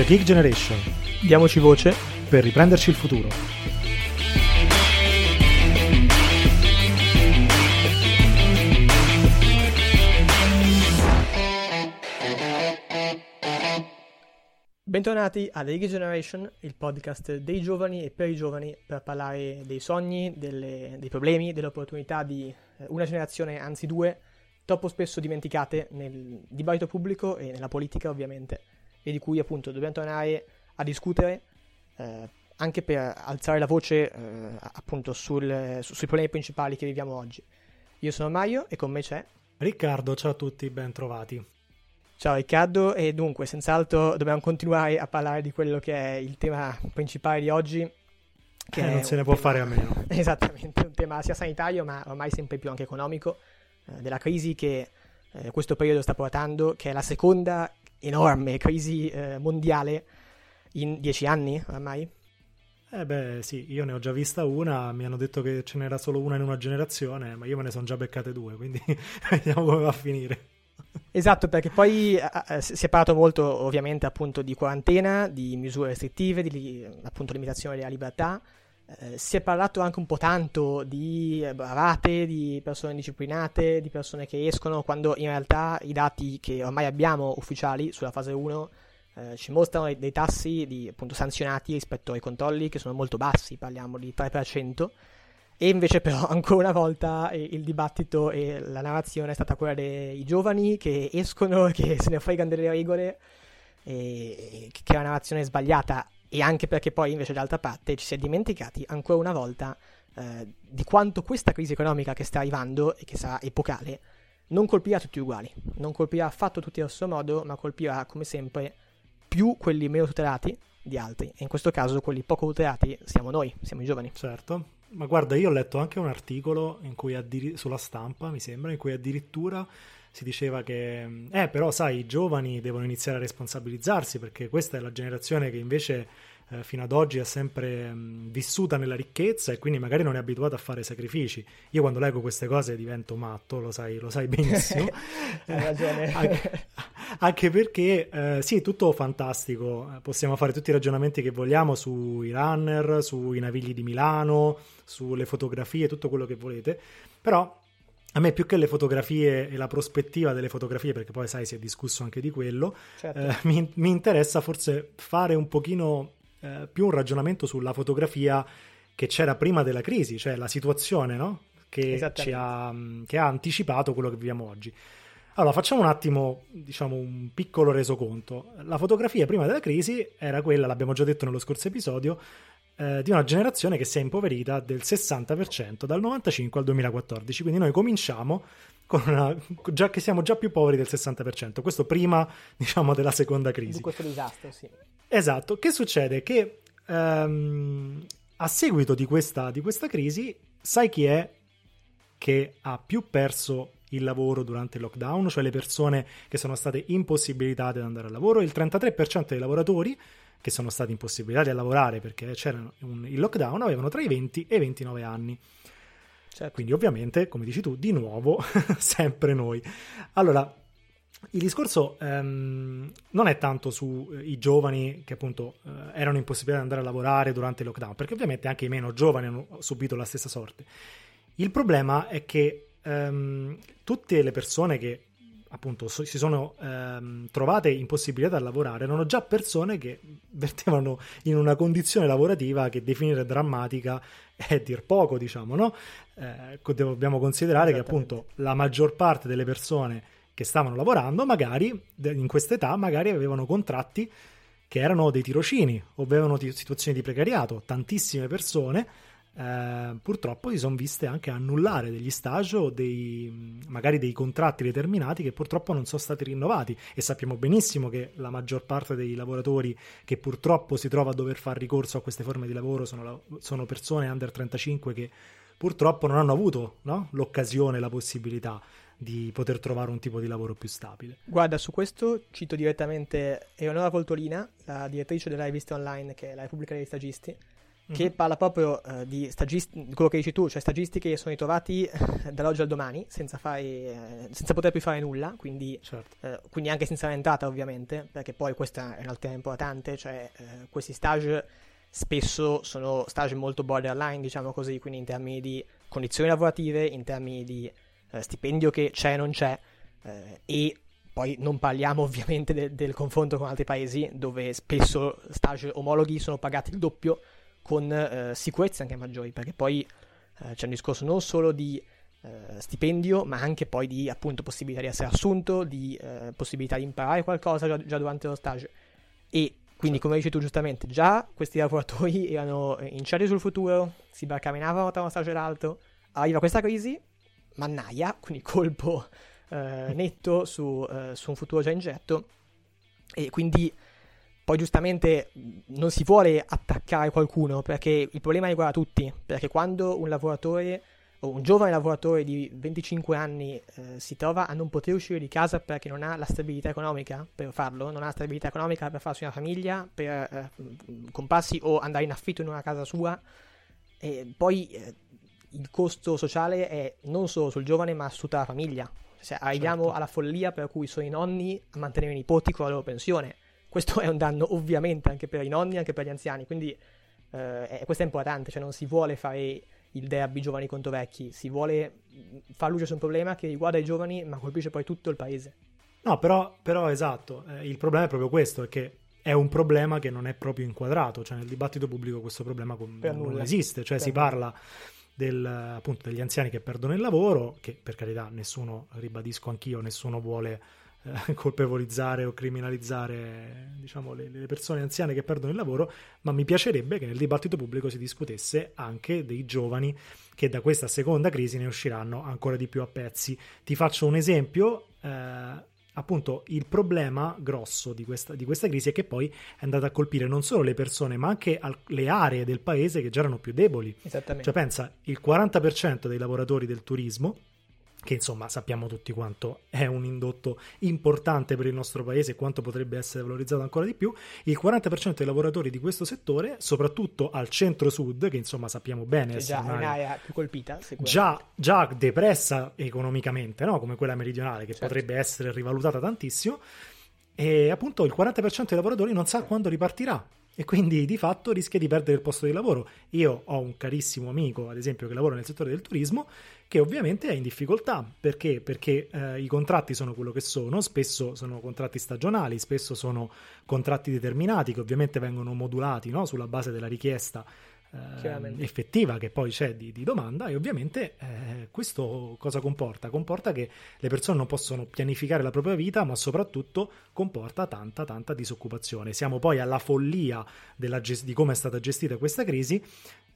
The Geek Generation. Diamoci voce per riprenderci il futuro. Bentornati a The Geek Generation, il podcast dei giovani e per i giovani per parlare dei sogni, delle, dei problemi, delle opportunità di eh, una generazione, anzi due, troppo spesso dimenticate nel dibattito pubblico e nella politica ovviamente, e di cui appunto dobbiamo tornare a discutere eh, anche per alzare la voce eh, appunto sul, su, sui problemi principali che viviamo oggi. Io sono Mario e con me c'è Riccardo, ciao a tutti, ben trovati. Ciao Riccardo e dunque senz'altro dobbiamo continuare a parlare di quello che è il tema principale di oggi. Che eh, non se ne può tema... fare a meno. Esattamente, un tema sia sanitario ma ormai sempre più anche economico, eh, della crisi che eh, questo periodo sta portando, che è la seconda enorme crisi eh, mondiale in dieci anni ormai. Eh beh sì, io ne ho già vista una, mi hanno detto che ce n'era solo una in una generazione, ma io me ne sono già beccate due, quindi vediamo come va a finire. Esatto, perché poi eh, si è parlato molto ovviamente appunto di quarantena, di misure restrittive, di appunto limitazione della libertà, eh, si è parlato anche un po' tanto di bravate, di persone disciplinate, di persone che escono, quando in realtà i dati che ormai abbiamo ufficiali sulla fase 1 eh, ci mostrano dei, tassi di appunto sanzionati rispetto ai controlli che sono molto bassi, parliamo di 3%. E invece però ancora una volta il dibattito e la narrazione è stata quella dei giovani che escono, che se ne fregano delle regole, e che è una narrazione sbagliata e anche perché poi invece d'altra parte ci si è dimenticati ancora una volta eh, di quanto questa crisi economica che sta arrivando e che sarà epocale non colpirà tutti uguali, non colpirà affatto tutti allo stesso modo, ma colpirà come sempre più quelli meno tutelati di altri. E in questo caso quelli poco tutelati siamo noi, siamo i giovani. Certo, ma guarda, io ho letto anche un articolo addiri- sulla stampa, mi sembra, in cui addirittura si diceva che, eh, però sai, i giovani devono iniziare a responsabilizzarsi perché questa è la generazione che invece eh, fino ad oggi è sempre mh, vissuta nella ricchezza e quindi magari non è abituata a fare sacrifici. Io quando leggo queste cose divento matto, lo sai, lo sai benissimo. Hai ragione. anche, anche, perché, eh, sì, tutto fantastico, possiamo fare tutti i ragionamenti che vogliamo sui runner, sui navigli di Milano, sulle fotografie, tutto quello che volete, però a me più che le fotografie e la prospettiva delle fotografie, perché poi sai si è discusso anche di quello, certo. eh, mi, mi, interessa forse fare un pochino eh, più un ragionamento sulla fotografia che c'era prima della crisi, cioè la situazione no? che, ci ha, che ha anticipato quello che viviamo oggi. Allora, facciamo un attimo, diciamo, un piccolo resoconto. La fotografia prima della crisi era quella, l'abbiamo già detto nello scorso episodio, eh, di una generazione che si è impoverita del 60% dal 95 al 2014. Quindi noi cominciamo con una, già che siamo già più poveri del 60%, questo prima, diciamo, della seconda crisi. Di questo disastro, sì. Esatto. Che succede? Che ehm, a seguito di questa, di questa crisi, sai chi è che ha più perso il lavoro durante il lockdown, cioè le persone che sono state impossibilitate ad andare al lavoro, il 33% dei lavoratori che sono stati impossibilitati a lavorare perché c'era un, il lockdown avevano tra i 20 e i 29 anni. Certo. Quindi ovviamente, come dici tu, di nuovo, sempre noi. Allora, il discorso ehm, non è tanto sui giovani che appunto eh, erano impossibilitati ad andare a lavorare durante il lockdown, perché ovviamente anche i meno giovani hanno subito la stessa sorte. Il problema è che ehm, tutte le persone che appunto so, si sono ehm, trovate impossibilitate a lavorare erano già persone che vertevano in una condizione lavorativa che definire drammatica è dir poco, diciamo, no? Eh, dobbiamo considerare che appunto la maggior parte delle persone che stavano lavorando magari in questa età magari avevano contratti che erano dei tirocini o avevano situazioni di precariato, tantissime persone eh, purtroppo si sono viste anche annullare degli stage o dei, magari dei contratti determinati che purtroppo non sono stati rinnovati e sappiamo benissimo che la maggior parte dei lavoratori che purtroppo si trova a dover fare ricorso a queste forme di lavoro sono, sono persone under 35 che purtroppo non hanno avuto no? l'occasione, la possibilità di poter trovare un tipo di lavoro più stabile. Guarda, su questo cito direttamente Eleonora Voltolina, la direttrice della rivista online che è la Repubblica degli Stagisti, che mm-hmm. parla proprio uh, di stagist- quello che dici tu, cioè stagisti che sono ritrovati eh, dall'oggi al domani senza, fare, eh, senza poter più fare nulla, quindi, certo. uh, quindi, anche senza l'entrata ovviamente, perché poi questa è un altro tema importante, cioè uh, questi stage spesso sono stage molto borderline, diciamo così, quindi in termini di condizioni lavorative, in termini di stipendio che c'è e non c'è, e poi non parliamo ovviamente de- del confronto con altri paesi dove spesso stage omologhi sono pagati il doppio con eh, sicurezze anche maggiori, perché poi eh, c'è un discorso non solo di eh, stipendio, ma anche poi di appunto possibilità di essere assunto, di eh, possibilità di imparare qualcosa già, già, durante lo stage. E quindi, come dici tu giustamente, già questi lavoratori erano incerti sul futuro, si barcaminavano tra uno stage e l'altro, arriva questa crisi, mannaia, quindi colpo eh, netto su, eh, su, un futuro già ingetto e quindi poi giustamente non si vuole attaccare qualcuno perché il problema riguarda tutti, perché quando un lavoratore o un giovane lavoratore di 25 anni eh, si trova a non poter uscire di casa perché non ha la stabilità economica per farlo, non ha la stabilità economica per farsi una famiglia, per eh, comprarsi o andare in affitto in una casa sua, e poi eh, il costo sociale è non solo sul giovane ma su tutta la famiglia. Cioè, arriviamo certo. alla follia per cui sono i nonni a mantenere i nipoti con la loro pensione. Questo è un danno ovviamente anche per i nonni, anche per gli anziani, quindi eh, questo è importante, cioè non si vuole fare il derby giovani contro vecchi, si vuole far luce su un problema che riguarda i giovani ma colpisce poi tutto il paese. No, però, però esatto, eh, il problema è proprio questo, è che è un problema che non è proprio inquadrato, cioè nel dibattito pubblico questo problema con, non esiste, cioè per si parla del, appunto, degli anziani che perdono il lavoro, che per carità nessuno, ribadisco anch'io, nessuno vuole eh, colpevolizzare o criminalizzare diciamo, le, le, persone anziane che perdono il lavoro, ma mi piacerebbe che nel dibattito pubblico si discutesse anche dei giovani che da questa seconda crisi ne usciranno ancora di più a pezzi. Ti faccio un esempio. Eh, appunto il problema grosso di questa, di questa, crisi è che poi è andata a colpire non solo le persone ma anche al, le aree del paese che già erano più deboli. Esattamente. Cioè pensa, il 40% dei lavoratori del turismo che insomma sappiamo tutti quanto è un indotto importante per il nostro paese e quanto potrebbe essere valorizzato ancora di più, il 40% dei lavoratori di questo settore, soprattutto al centro-sud, che insomma sappiamo bene già è un'area più colpita, già, già, depressa economicamente, no? come quella meridionale, che certo. potrebbe essere rivalutata tantissimo, e appunto il 40% dei lavoratori non sa quando ripartirà e quindi di fatto rischia di perdere il posto di lavoro. Io ho un carissimo amico, ad esempio, che lavora nel settore del turismo, che ovviamente è in difficoltà. Perché? Perché eh, i contratti sono quello che sono, spesso sono contratti stagionali, spesso sono contratti determinati che ovviamente vengono modulati no? sulla base della richiesta eh, effettiva che poi c'è di, di domanda e ovviamente eh, questo cosa comporta? Comporta che le persone non possono pianificare la propria vita ma soprattutto comporta tanta tanta disoccupazione. Siamo poi alla follia della, di come è stata gestita questa crisi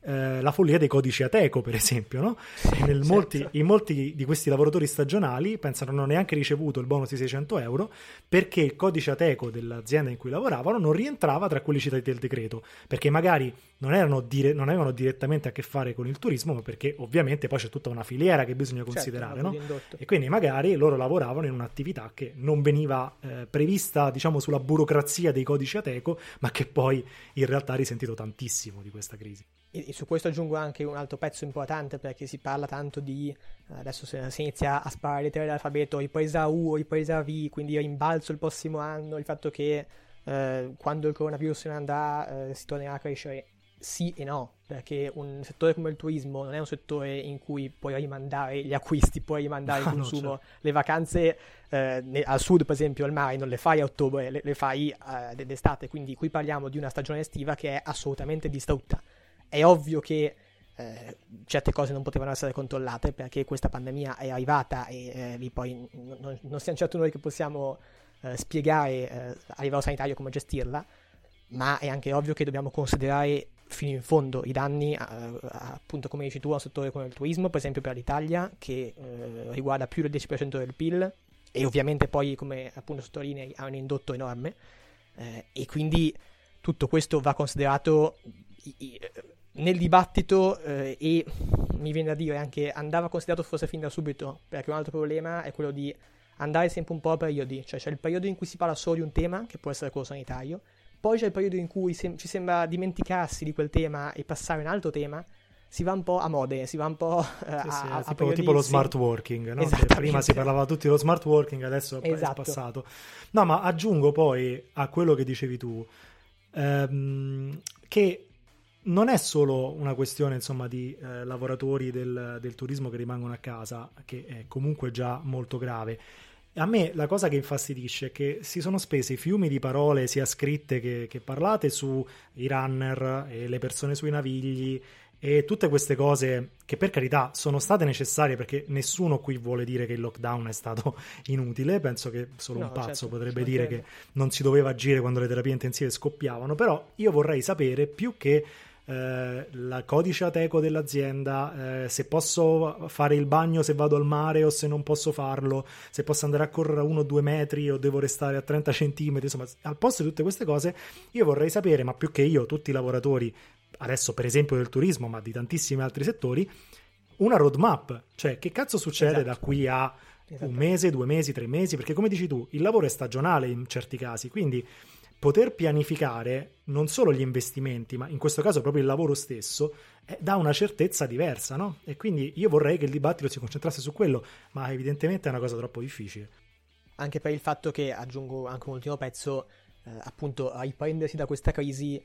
eh, la follia dei codici Ateco, per esempio, no? certo. molti, in molti di questi lavoratori stagionali pensano non hanno neanche ricevuto il bonus di 600 euro perché il codice Ateco dell'azienda in cui lavoravano non rientrava tra quelli citati del decreto, perché magari non, dire, non avevano direttamente a che fare con il turismo, ma perché ovviamente poi c'è tutta una filiera che bisogna certo, considerare, certo, no? E quindi magari loro lavoravano in un'attività che non veniva eh, prevista, diciamo, sulla burocrazia dei codici Ateco, ma che poi in realtà ha risentito tantissimo di questa crisi. E, su questo aggiungo anche un altro pezzo importante perché si parla tanto di eh, adesso si inizia a sparare le lettere dell'alfabeto, ripresa U, ripresa V, quindi rimbalzo il prossimo anno, il fatto che eh, quando il coronavirus se ne andrà eh, si tornerà a crescere. Sì e no, perché un settore come il turismo non è un settore in cui puoi rimandare gli acquisti, puoi rimandare il consumo. No, certo. Le vacanze eh, al sud, per esempio, al mare non le fai a ottobre, le, le fai eh, d'estate, quindi qui parliamo di una stagione estiva che è assolutamente distrutta è ovvio che eh, certe cose non potevano essere controllate perché questa pandemia è arrivata e eh, poi non, non, siamo certo noi che possiamo eh, spiegare eh, a livello sanitario come gestirla, ma è anche ovvio che dobbiamo considerare fino in fondo i danni, appunto come dici tu, a un settore come il turismo, per esempio per l'Italia, che eh, riguarda più del 10% del PIL e ovviamente poi, come appunto sottolinei, ha un indotto enorme eh, e quindi tutto questo va considerato nel dibattito eh, e mi viene da dire anche andava considerato forse fin da subito, perché un altro problema è quello di andare sempre un po' a periodi, cioè c'è il periodo in cui si parla solo di un tema, che può essere quello sanitario, poi c'è il periodo in cui sem- ci sembra dimenticarsi di quel tema e passare a un altro tema, si va un po' a mode, si va un po' eh, a, sì, a, tipo, a tipo lo smart working, no? prima si parlava tutti dello smart working, adesso esatto. è passato. No, ma aggiungo poi a quello che dicevi tu, ehm, che non è solo una questione insomma, di eh, lavoratori del, del, turismo che rimangono a casa, che è comunque già molto grave. A me la cosa che infastidisce è che si sono spesi fiumi di parole, sia scritte che, che parlate, sui runner e le persone sui navigli e tutte queste cose che per carità sono state necessarie perché nessuno qui vuole dire che il lockdown è stato inutile, penso che solo no, un pazzo certo, potrebbe dire che non si doveva agire quando le terapie intensive scoppiavano, però io vorrei sapere più che eh, la codice ateco dell'azienda, eh, se posso fare il bagno se vado al mare o se non posso farlo, se posso andare a correre a uno o due metri o devo restare a 30 centimetri, insomma, al posto di tutte queste cose, io vorrei sapere, ma più che io, tutti i lavoratori, adesso per esempio del turismo, ma di tantissimi altri settori, una roadmap, cioè che cazzo succede esatto. da qui a un mese, due mesi, tre mesi, perché come dici tu, il lavoro è stagionale in certi casi, quindi poter pianificare non solo gli investimenti, ma in questo caso proprio il lavoro stesso, eh, dà una certezza diversa, no? E quindi io vorrei che il dibattito si concentrasse su quello, ma evidentemente è una cosa troppo difficile. Anche per il fatto che, aggiungo anche un ultimo pezzo, eh, appunto, a riprendersi da questa crisi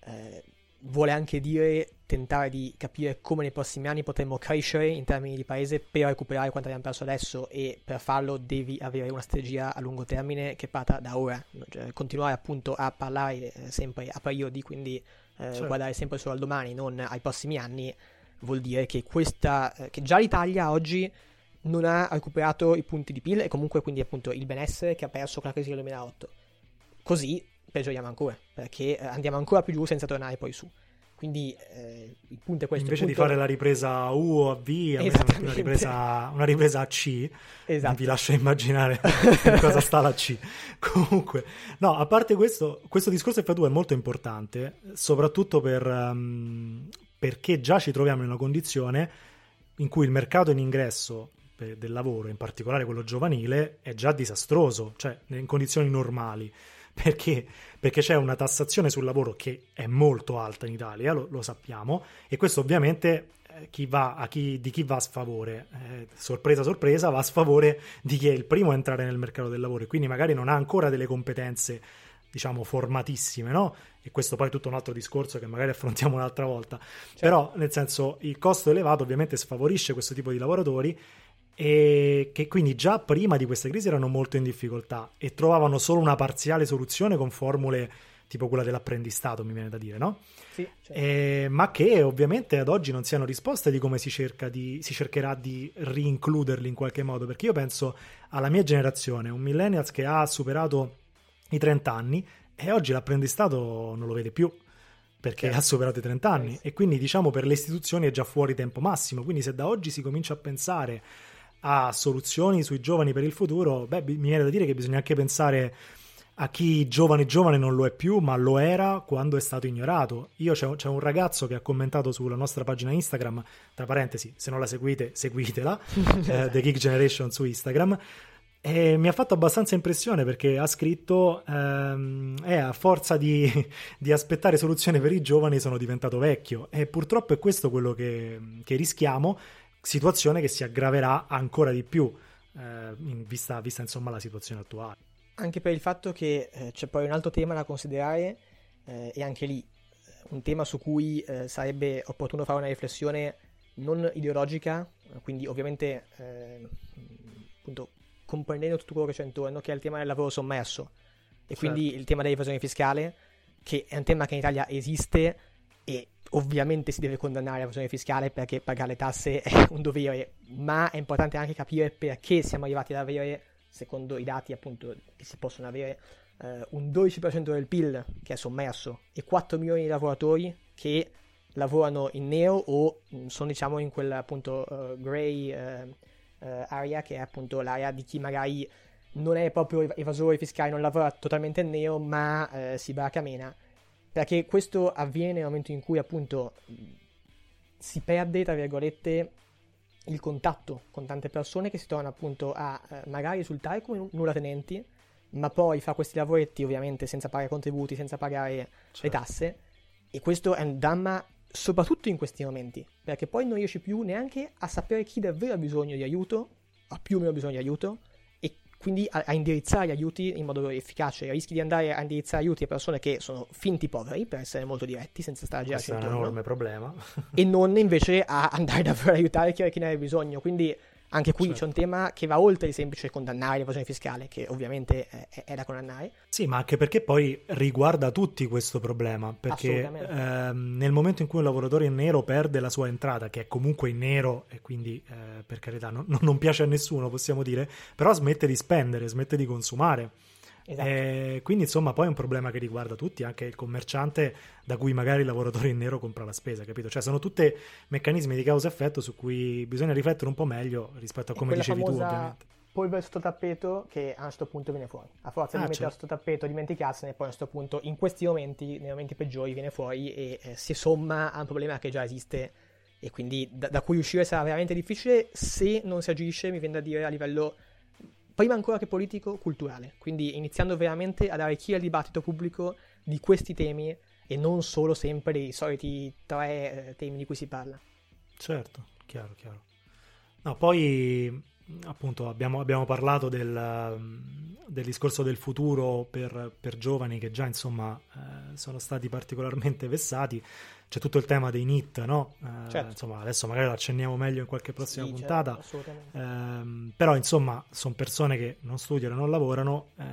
eh, vuole anche dire tentare di capire come nei prossimi anni potremmo crescere in termini di paese per recuperare quanto abbiamo perso adesso e per farlo devi avere una strategia a lungo termine che parta da ora, cioè, continuare appunto a parlare eh, sempre a periodi, quindi eh, certo. guardare sempre solo al domani, non ai prossimi anni, vuol dire che, questa, eh, che già l'Italia oggi non ha recuperato i punti di PIL e comunque quindi appunto il benessere che ha perso con la crisi del 2008. Così peggioriamo ancora, perché eh, andiamo ancora più giù senza tornare poi su. Quindi eh, il punto è questo. Invece punto... di fare la ripresa U o a V, una ripresa, una ripresa a C, esatto. vi lascio immaginare in cosa sta la C. Comunque, no, a parte questo, questo discorso F2 è molto importante, soprattutto per, um, perché già ci troviamo in una condizione in cui il mercato in ingresso del lavoro, in particolare quello giovanile, è già disastroso, cioè in condizioni normali perché? Perché c'è una tassazione sul lavoro che è molto alta in Italia, lo, lo sappiamo, e questo ovviamente eh, chi va, chi, di chi va a sfavore? Eh, sorpresa, sorpresa, va a sfavore di chi è il primo a entrare nel mercato del lavoro e quindi magari non ha ancora delle competenze, diciamo, formatissime, no? E questo poi è tutto un altro discorso che magari affrontiamo un'altra volta. Certo. Però, nel senso, il costo elevato ovviamente sfavorisce questo tipo di lavoratori e che quindi già prima di questa crisi erano molto in difficoltà e trovavano solo una parziale soluzione con formule tipo quella dell'apprendistato, mi viene da dire, no? Sì, certo. eh, ma che ovviamente ad oggi non siano risposte di come si, cerca di, si cercherà di rincluderli in qualche modo, perché io penso alla mia generazione, un millennials che ha superato i 30 anni e oggi l'apprendistato non lo vede più perché certo. ha superato i 30 anni sì. e quindi diciamo per le istituzioni è già fuori tempo massimo, quindi se da oggi si comincia a pensare a soluzioni sui giovani per il futuro, beh, mi viene da dire che bisogna anche pensare a chi giovane giovane non lo è più, ma lo era quando è stato ignorato. Io c'è, c'è un ragazzo che ha commentato sulla nostra pagina Instagram, tra parentesi, se non la seguite, seguitela, eh, The Geek Generation su Instagram. E mi ha fatto abbastanza impressione perché ha scritto: ehm, eh, a forza di, di, aspettare soluzioni per i giovani sono diventato vecchio. E purtroppo è questo quello che, che rischiamo situazione che si aggraverà ancora di più eh, in vista, vista insomma, la situazione attuale. Anche per il fatto che eh, c'è poi un altro tema da considerare eh, e anche lì eh, un tema su cui eh, sarebbe opportuno fare una riflessione non ideologica, quindi ovviamente eh, appunto comprendendo tutto quello che c'è intorno, che è il tema del lavoro sommerso e certo. quindi il tema dell'evasione fiscale, che è un tema che in Italia esiste e ovviamente si deve condannare l'evasione fiscale perché pagare le tasse è un dovere, ma è importante anche capire perché siamo arrivati ad avere, secondo i dati appunto che si possono avere, eh, un 12% del PIL che è sommerso e 4 milioni di lavoratori che lavorano in nero o mm, sono diciamo in quella appunto uh, grey uh, uh, area che è appunto l'area di chi magari non è proprio evasore fiscale, non lavora totalmente in nero ma si barcamena perché questo avviene nel momento in cui appunto si perde, tra virgolette, il contatto con tante persone che si trovano appunto a eh, magari risultare come nulla tenenti, ma poi fa questi lavoretti ovviamente senza pagare contributi, senza pagare certo. le tasse. E questo è un dramma soprattutto in questi momenti, perché poi non riesci più neanche a sapere chi davvero ha bisogno di aiuto, ha più o meno bisogno di aiuto, quindi a, a indirizzare aiuti in modo efficace. Rischi di andare a indirizzare aiuti a persone che sono finti poveri, per essere molto diretti, senza stare a girarci intorno. Questo è un enorme problema. e non invece a andare davvero a aiutare chi, chi ne ha bisogno. Quindi anche qui certo. c'è un tema che va oltre il semplice condannare l'evasione fiscale, che ovviamente è, è, da condannare. Sì, ma anche perché poi riguarda tutti questo problema, perché ehm, nel momento in cui un lavoratore in nero perde la sua entrata, che è comunque in nero e quindi eh, per carità non, non piace a nessuno, possiamo dire, però smette di spendere, smette di consumare. Esatto. Eh, quindi insomma poi è un problema che riguarda tutti, anche il commerciante da cui magari il lavoratore in nero compra la spesa, capito? Cioè sono tutti meccanismi di causa-effetto su cui bisogna riflettere un po' meglio rispetto a come dicevi tu ovviamente polvere sotto tappeto che a un certo punto viene fuori. A forza ah, di mettere certo. sotto tappeto, dimenticarsene, poi a un certo punto, in questi momenti, nei momenti peggiori, viene fuori e eh, si somma a un problema che già esiste e quindi da, da, cui uscire sarà veramente difficile se non si agisce, mi viene da dire, a livello prima ancora che politico, culturale. Quindi iniziando veramente a dare chi al dibattito pubblico di questi temi e non solo sempre dei soliti tre eh, temi di cui si parla. Certo, chiaro, chiaro. No, poi appunto abbiamo, abbiamo parlato del, del, discorso del futuro per, per, giovani che già insomma eh, sono stati particolarmente vessati c'è tutto il tema dei NIT, no? Eh, certo. Insomma, adesso magari lo accenniamo meglio in qualche prossima sì, puntata. Certo, eh, però, insomma, sono persone che non studiano, non lavorano. Eh,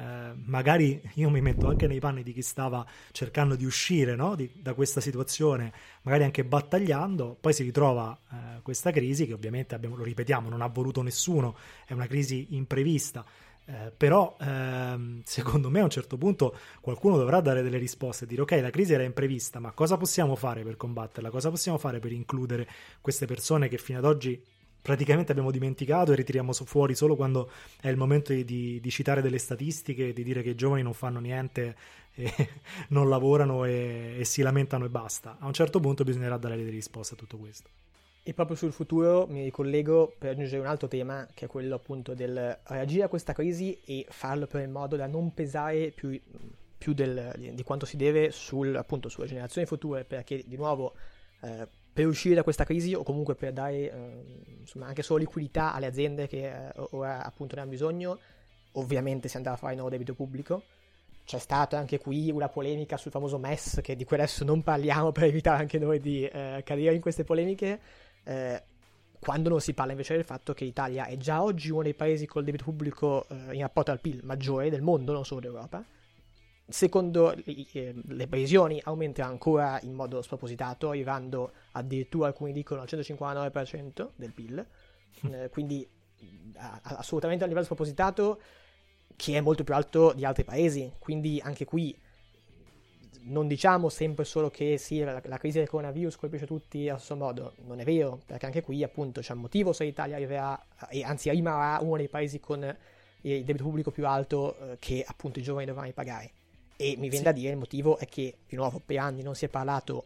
magari io mi metto anche nei panni di chi stava cercando di uscire no? di, da questa situazione, magari anche battagliando. Poi si ritrova eh, questa crisi che ovviamente abbiamo, lo ripetiamo, non ha voluto nessuno, è una crisi imprevista. Eh, però ehm, secondo me a un certo punto qualcuno dovrà dare delle risposte e dire ok la crisi era imprevista ma cosa possiamo fare per combatterla? Cosa possiamo fare per includere queste persone che fino ad oggi praticamente abbiamo dimenticato e ritiriamo fuori solo quando è il momento di, di citare delle statistiche di dire che i giovani non fanno niente non lavorano e, e si lamentano e basta a un certo punto bisognerà dare delle risposte a tutto questo e proprio sul futuro mi ricollego per aggiungere un altro tema, che è quello appunto del reagire a questa crisi e farlo per il modo da non pesare più, più del, di quanto si deve sul, appunto, sulle generazioni future, perché di nuovo eh, per uscire da questa crisi o comunque per dare eh, insomma, anche solo liquidità alle aziende che eh, ora appunto ne hanno bisogno, ovviamente si andrà a fare nuovo debito pubblico. C'è stata anche qui una polemica sul famoso MES, che di cui adesso non parliamo per evitare anche noi di eh, cadere in queste polemiche eh, quando non si parla invece del fatto che l'Italia è già oggi uno dei paesi col debito pubblico eh, in rapporto al PIL maggiore del mondo, non solo d'Europa. Secondo eh, le previsioni aumenterà ancora in modo spropositato, arrivando addirittura alcuni dicono al 159% del PIL, mm. eh, quindi a- assolutamente a livello spropositato che è molto più alto di altri paesi, quindi anche qui non diciamo sempre solo che sì, la, la, crisi del coronavirus colpisce tutti allo stesso modo, non è vero, perché anche qui appunto c'è un motivo se l'Italia arriverà, e anzi rimarrà uno dei paesi con il debito pubblico più alto eh, che appunto i giovani dovranno ripagare. E mi viene sì. da dire il motivo è che di nuovo per anni non si è parlato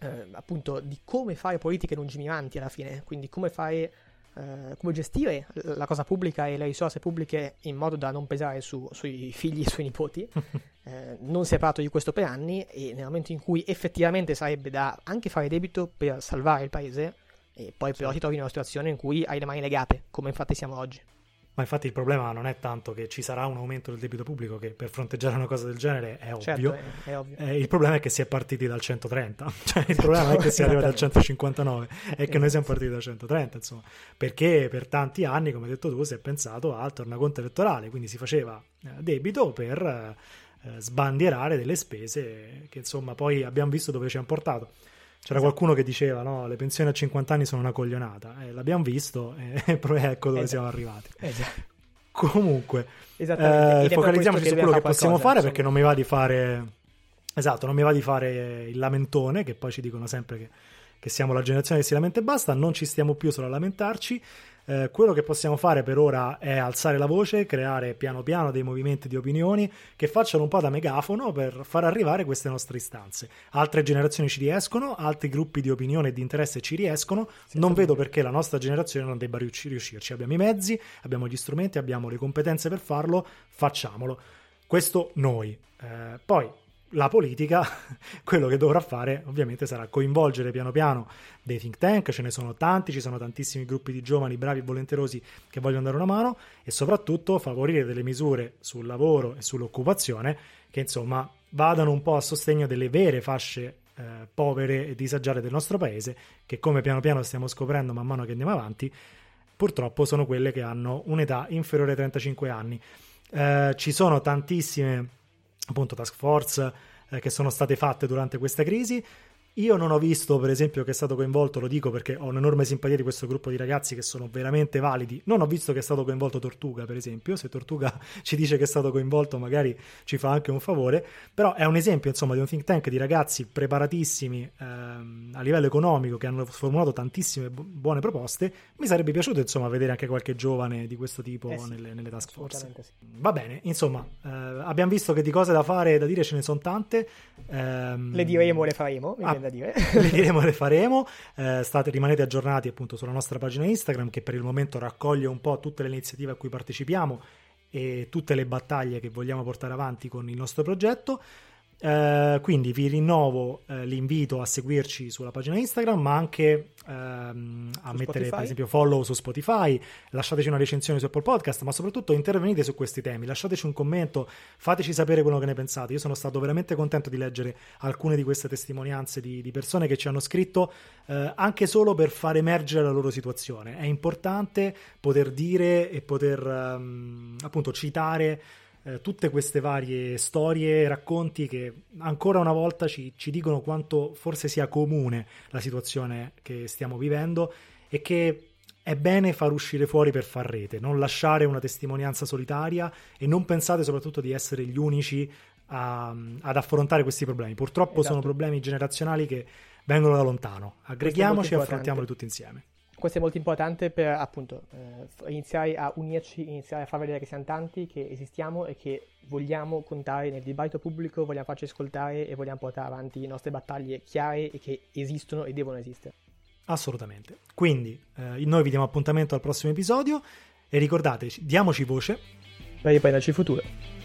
eh, appunto di come fare politiche lungimiranti alla fine, quindi come fare Uh, come gestire la cosa pubblica e le risorse pubbliche in modo da non pesare su, sui figli e sui nipoti. Eh, non si è parlato di questo per anni e nel momento in cui effettivamente sarebbe da anche fare debito per salvare il paese, e poi però ti trovi in una situazione in cui hai le mani legate, come infatti siamo oggi. Ma infatti il problema non è tanto che ci sarà un aumento del debito pubblico, che per fronteggiare una cosa del genere è certo, ovvio. Certo, è, è ovvio. Eh, il problema è che si è partiti dal 130, cioè il problema è che si arriva dal 159 e che noi siamo partiti dal 130, insomma, perché per tanti anni, come hai detto tu, si è pensato al tornaconto elettorale, quindi si faceva eh, debito per eh, sbandierare delle spese che insomma poi abbiamo visto dove ci hanno portato. C'era esatto. qualcuno che diceva no, le pensioni a 50 anni sono una coglionata, eh, l'abbiamo visto e ecco dove esatto. siamo arrivati. Esatto. Comunque, eh, focalizziamoci su quello che possiamo fare insomma. perché non mi va di fare... Esatto, non mi va di fare il lamentone, che poi ci dicono sempre che che siamo la generazione che si lamenta e basta, non ci stiamo più solo a lamentarci. Eh, quello che possiamo fare per ora è alzare la voce, creare piano piano dei movimenti di opinioni che facciano un po' da megafono per far arrivare queste nostre istanze. Altre generazioni ci riescono, altri gruppi di opinione e di interesse ci riescono. non vedo perché la nostra generazione non debba riuscirci. Abbiamo i mezzi, abbiamo gli strumenti, abbiamo le competenze per farlo, facciamolo. Questo noi. Eh, poi la politica, quello che dovrà fare ovviamente sarà coinvolgere piano piano dei think tank, ce ne sono tanti, ci sono tantissimi gruppi di giovani bravi e volenterosi che vogliono dare una mano e soprattutto favorire delle misure sul lavoro e sull'occupazione che insomma vadano un po' a sostegno delle vere fasce eh, povere e disagiate del nostro paese che come piano piano stiamo scoprendo man mano che andiamo avanti purtroppo sono quelle che hanno un'età inferiore ai 35 anni. Eh, ci sono tantissime appunto task force eh, che sono state fatte durante questa crisi io non ho visto, per esempio, che è stato coinvolto, lo dico perché ho un'enorme simpatia di questo gruppo di ragazzi che sono veramente validi. Non ho visto che è stato coinvolto Tortuga, per esempio. Se Tortuga ci dice che è stato coinvolto, magari ci fa anche un favore. Però è un esempio, insomma, di un think tank di ragazzi preparatissimi ehm, a livello economico che hanno formulato tantissime bu- buone proposte. Mi sarebbe piaciuto, insomma, vedere anche qualche giovane di questo tipo eh sì, nelle, nelle, task force. Sì. Va bene, insomma, eh, abbiamo visto che di cose da fare e da dire ce ne sono tante. Ehm, le diremo, le faremo. Ah, da dire. le diremo, le faremo. Eh, state, rimanete aggiornati appunto sulla nostra pagina Instagram che per il momento raccoglie un po' tutte le iniziative a cui partecipiamo e tutte le battaglie che vogliamo portare avanti con il nostro progetto. Eh, quindi vi rinnovo eh, l'invito a seguirci sulla pagina Instagram, ma anche ehm, a su mettere Spotify. per esempio follow su Spotify, lasciateci una recensione su Apple Podcast, ma soprattutto intervenite su questi temi, lasciateci un commento, fateci sapere quello che ne pensate. Io sono stato veramente contento di leggere alcune di queste testimonianze di, di persone che ci hanno scritto eh, anche solo per far emergere la loro situazione. È importante poter dire e poter ehm, appunto citare eh, tutte queste varie storie e racconti che ancora una volta ci, ci dicono quanto forse sia comune la situazione che stiamo vivendo e che è bene far uscire fuori per far rete, non lasciare una testimonianza solitaria e non pensate soprattutto di essere gli unici a, ad affrontare questi problemi. Purtroppo esatto. sono problemi generazionali che vengono da lontano. Aggreghiamoci e affrontiamoli tutti insieme questo è molto importante per appunto eh, iniziare a unirci, iniziare a far vedere che siamo tanti, che esistiamo e che vogliamo contare nel dibattito pubblico, vogliamo farci ascoltare e vogliamo portare avanti le nostre battaglie chiare e che esistono e devono esistere. Assolutamente. Quindi eh, noi vi diamo appuntamento al prossimo episodio e ricordate, diamoci voce per riprenderci il futuro.